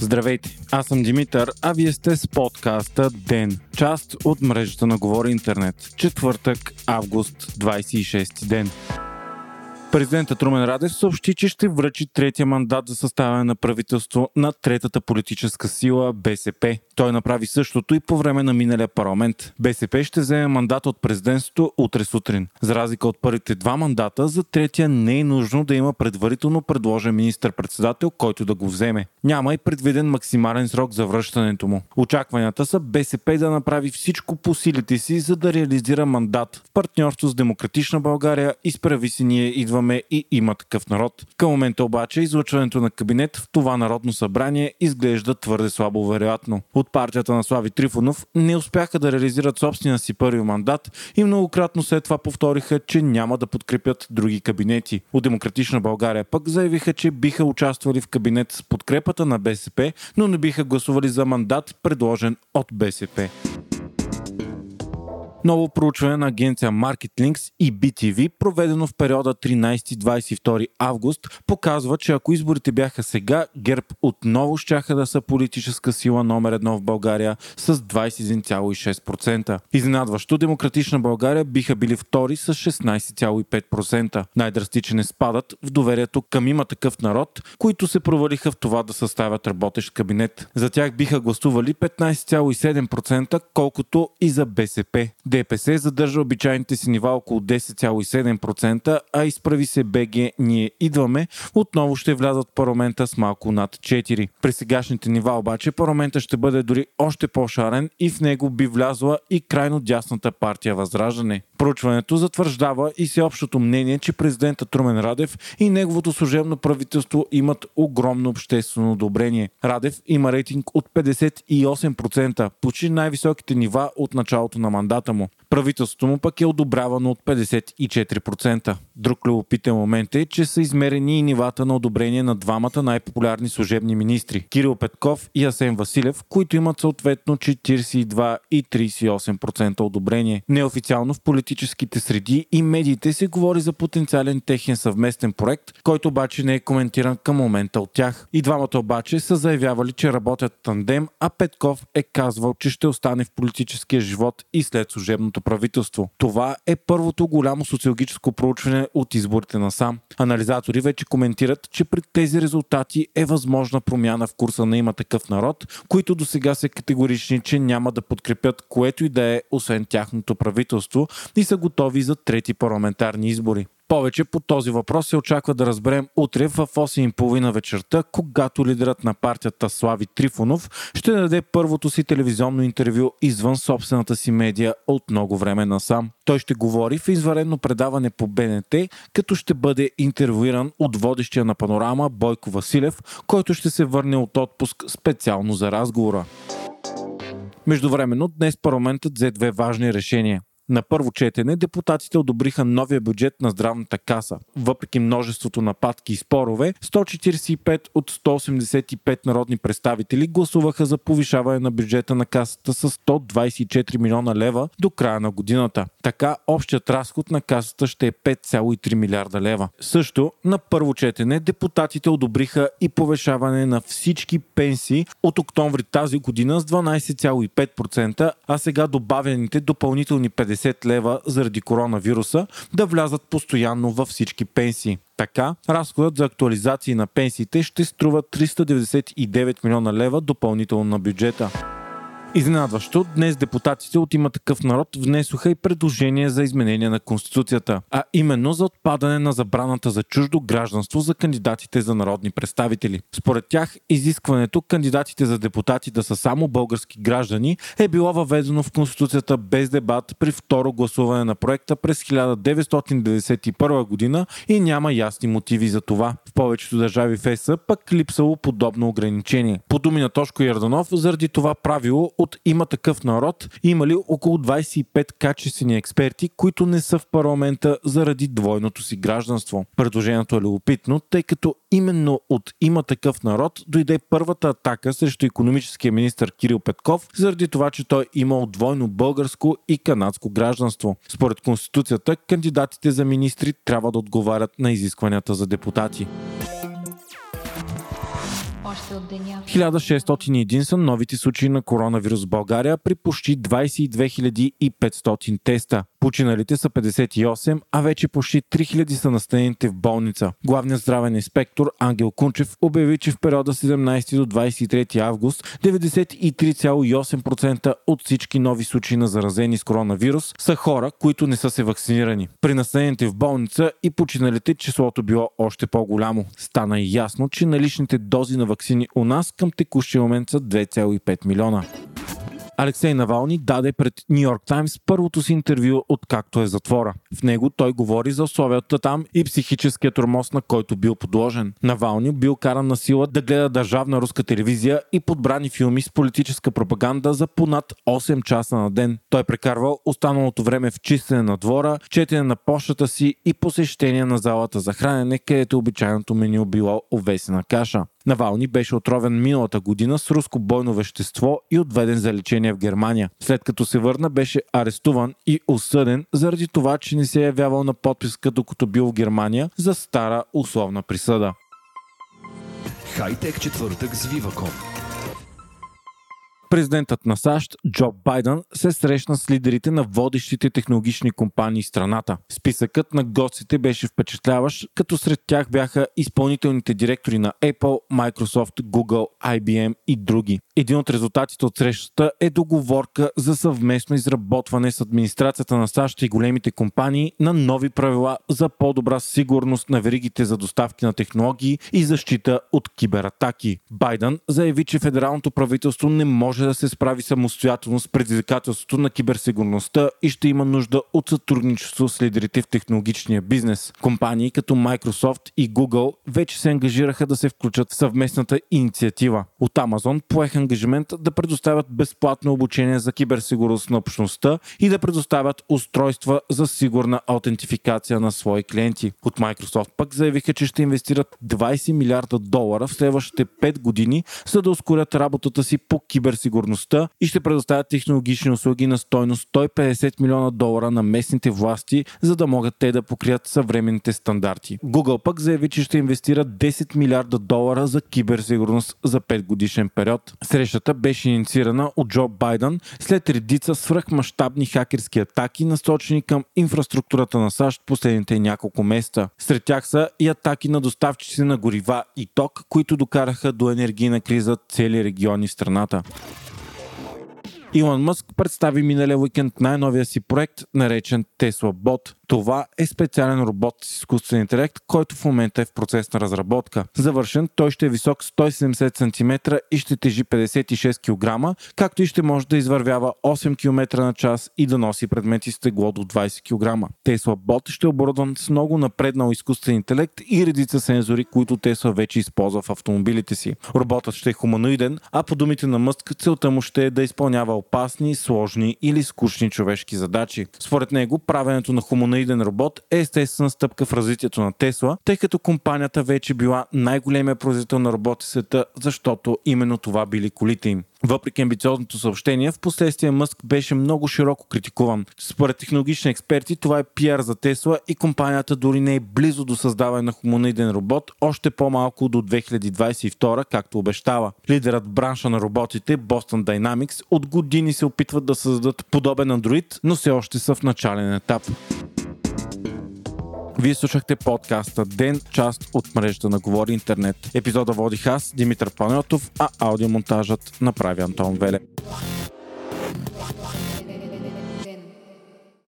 Здравейте, аз съм Димитър, а вие сте с подкаста ДЕН, част от мрежата на Говори Интернет. Четвъртък, август, 26 ден. Президентът Румен Радев съобщи, че ще връчи третия мандат за съставяне на правителство на третата политическа сила БСП. Той направи същото и по време на миналия парламент. БСП ще вземе мандат от президентството утре сутрин. За разлика от първите два мандата, за третия не е нужно да има предварително предложен министр-председател, който да го вземе. Няма и предвиден максимален срок за връщането му. Очакванията са БСП да направи всичко по силите си, за да реализира мандат в партньорство с Демократична България, изправи си ние идваме и има такъв народ. Към момента обаче излъчването на кабинет в това народно събрание изглежда твърде слабо вероятно. От партията на Слави Трифонов не успяха да реализират собствения си първи мандат и многократно след това повториха, че няма да подкрепят други кабинети. От Демократична България пък заявиха, че биха участвали в кабинет с подкрепата на БСП, но не биха гласували за мандат, предложен от БСП. Ново проучване на агенция MarketLinks и BTV, проведено в периода 13-22 август, показва, че ако изборите бяха сега, ГЕРБ отново щяха да са политическа сила номер едно в България с 21,6%. Изненадващо, Демократична България биха били втори с 16,5%. Най-драстичен е спадът в доверието към има такъв народ, които се провалиха в това да съставят работещ кабинет. За тях биха гласували 15,7%, колкото и за БСП. ДПС задържа обичайните си нива около 10,7%, а изправи се БГ Ние идваме, отново ще влязат в парламента с малко над 4. При сегашните нива обаче парламента ще бъде дори още по-шарен и в него би влязла и крайно дясната партия Възраждане. Проучването затвърждава и всеобщото мнение, че президента Трумен Радев и неговото служебно правителство имат огромно обществено одобрение. Радев има рейтинг от 58%, почти най-високите нива от началото на мандата му. diciamo Правителството му пък е одобрявано от 54%. Друг любопитен момент е, че са измерени и нивата на одобрение на двамата най-популярни служебни министри Кирил Петков и Асен Василев, които имат съответно 42 и 38% одобрение. Неофициално в политическите среди и медиите се говори за потенциален техен съвместен проект, който обаче не е коментиран към момента от тях. И двамата обаче са заявявали, че работят тандем, а Петков е казвал, че ще остане в политическия живот и след служебното правителство. Това е първото голямо социологическо проучване от изборите на сам. Анализатори вече коментират, че при тези резултати е възможна промяна в курса на има такъв народ, които до сега са категорични, че няма да подкрепят което и да е, освен тяхното правителство и са готови за трети парламентарни избори. Повече по този въпрос се очаква да разберем утре в 8.30 вечерта, когато лидерът на партията Слави Трифонов ще даде първото си телевизионно интервю извън собствената си медия от много време насам. Той ще говори в изварено предаване по БНТ, като ще бъде интервюиран от водещия на панорама Бойко Василев, който ще се върне от отпуск специално за разговора. Междувременно днес парламентът взе две важни решения. На първо четене депутатите одобриха новия бюджет на здравната каса. Въпреки множеството нападки и спорове, 145 от 185 народни представители гласуваха за повишаване на бюджета на касата с 124 милиона лева до края на годината. Така общият разход на касата ще е 5,3 милиарда лева. Също на първо четене депутатите одобриха и повишаване на всички пенсии от октомври тази година с 12,5%, а сега добавените допълнителни 50 50 лева заради коронавируса да влязат постоянно във всички пенсии. Така, разходът за актуализации на пенсиите ще струва 399 милиона лева допълнително на бюджета. Изненадващо, днес депутатите от има такъв народ внесоха и предложение за изменение на Конституцията, а именно за отпадане на забраната за чуждо гражданство за кандидатите за народни представители. Според тях, изискването кандидатите за депутати да са само български граждани е било въведено в Конституцията без дебат при второ гласуване на проекта през 1991 година и няма ясни мотиви за това. В повечето държави в ЕС пък липсало подобно ограничение. По думи на Тошко Ярданов, заради това правило от има такъв народ имали около 25 качествени експерти, които не са в парламента заради двойното си гражданство. Предложението е любопитно, тъй като именно от има такъв народ дойде първата атака срещу економическия министр Кирил Петков, заради това, че той имал двойно българско и канадско гражданство. Според Конституцията, кандидатите за министри трябва да отговарят на изискванията за депутати. Още от деня. 1601 са новите случаи на коронавирус в България при почти 22 500 теста. Починалите са 58, а вече почти 3000 са настанените в болница. Главният здравен инспектор Ангел Кунчев обяви, че в периода 17 до 23 август 93,8% от всички нови случаи на заразени с коронавирус са хора, които не са се вакцинирани. При настанените в болница и починалите числото било още по-голямо. Стана и ясно, че наличните дози на вакцини у нас към текущия момент са 2,5 милиона. Алексей Навални даде пред Нью Йорк Таймс първото си интервю от както е затвора. В него той говори за условията там и психическия тормоз, на който бил подложен. Навални бил каран на сила да гледа държавна руска телевизия и подбрани филми с политическа пропаганда за понад 8 часа на ден. Той прекарвал останалото време в чистене на двора, четене на почтата си и посещение на залата за хранене, където обичайното меню било овесена каша. Навални беше отровен миналата година с руско бойно вещество и отведен за лечение в Германия. След като се върна, беше арестуван и осъден заради това, че не се е явявал на подписка докато бил в Германия за стара условна присъда. Хайтек четвъртък с Viva.com. Президентът на САЩ Джо Байден се срещна с лидерите на водещите технологични компании в страната. Списъкът на гостите беше впечатляващ, като сред тях бяха изпълнителните директори на Apple, Microsoft, Google, IBM и други. Един от резултатите от срещата е договорка за съвместно изработване с администрацията на САЩ и големите компании на нови правила за по-добра сигурност на веригите за доставки на технологии и защита от кибератаки. Байден заяви, че федералното правителство не може да се справи самостоятелно с предизвикателството на киберсигурността и ще има нужда от сътрудничество с лидерите в технологичния бизнес. Компании като Microsoft и Google вече се ангажираха да се включат в съвместната инициатива. От Amazon поеха ангажимент да предоставят безплатно обучение за киберсигурност на общността и да предоставят устройства за сигурна аутентификация на свои клиенти. От Microsoft пък заявиха, че ще инвестират 20 милиарда долара в следващите 5 години, за да ускорят работата си по киберсигурността и ще предоставят технологични услуги на стойност 150 милиона долара на местните власти, за да могат те да покрият съвременните стандарти. Google пък заяви, че ще инвестира 10 милиарда долара за киберсигурност за 5 годишен период. Срещата беше инициирана от Джо Байден след редица свръхмащабни хакерски атаки, насочени към инфраструктурата на САЩ последните няколко месеца. Сред тях са и атаки на доставчици на горива и ток, които докараха до енергийна криза цели региони в страната. Илон Мъск представи миналия уикенд най-новия си проект, наречен Tesla Bot. Това е специален робот с изкуствен интелект, който в момента е в процес на разработка. Завършен, той ще е висок 170 см и ще тежи 56 кг, както и ще може да извървява 8 км на час и да носи предмети с тегло до 20 кг. Tesla Bot ще е оборудван с много напреднал изкуствен интелект и редица сензори, които Tesla вече използва в автомобилите си. Роботът ще е хуманоиден, а по думите на Мъск целта му ще е да изпълнява опасни, сложни или скучни човешки задачи. Според него, правенето на хуманоиден робот е естествена стъпка в развитието на Тесла, тъй като компанията вече била най-големия производител на роботи в света, защото именно това били колите им. Въпреки амбициозното съобщение, в последствие Мъск беше много широко критикуван. Според технологични експерти, това е пиар за Тесла и компанията дори не е близо до създаване на хуманоиден робот, още по-малко до 2022, както обещава. Лидерът в бранша на роботите, Boston Dynamics, от години се опитват да създадат подобен андроид, но все още са в начален етап. Вие слушахте подкаста Ден, част от мрежата на Говори Интернет. Епизода водих аз, Димитър Панелтов, а аудиомонтажът направи Антон Веле.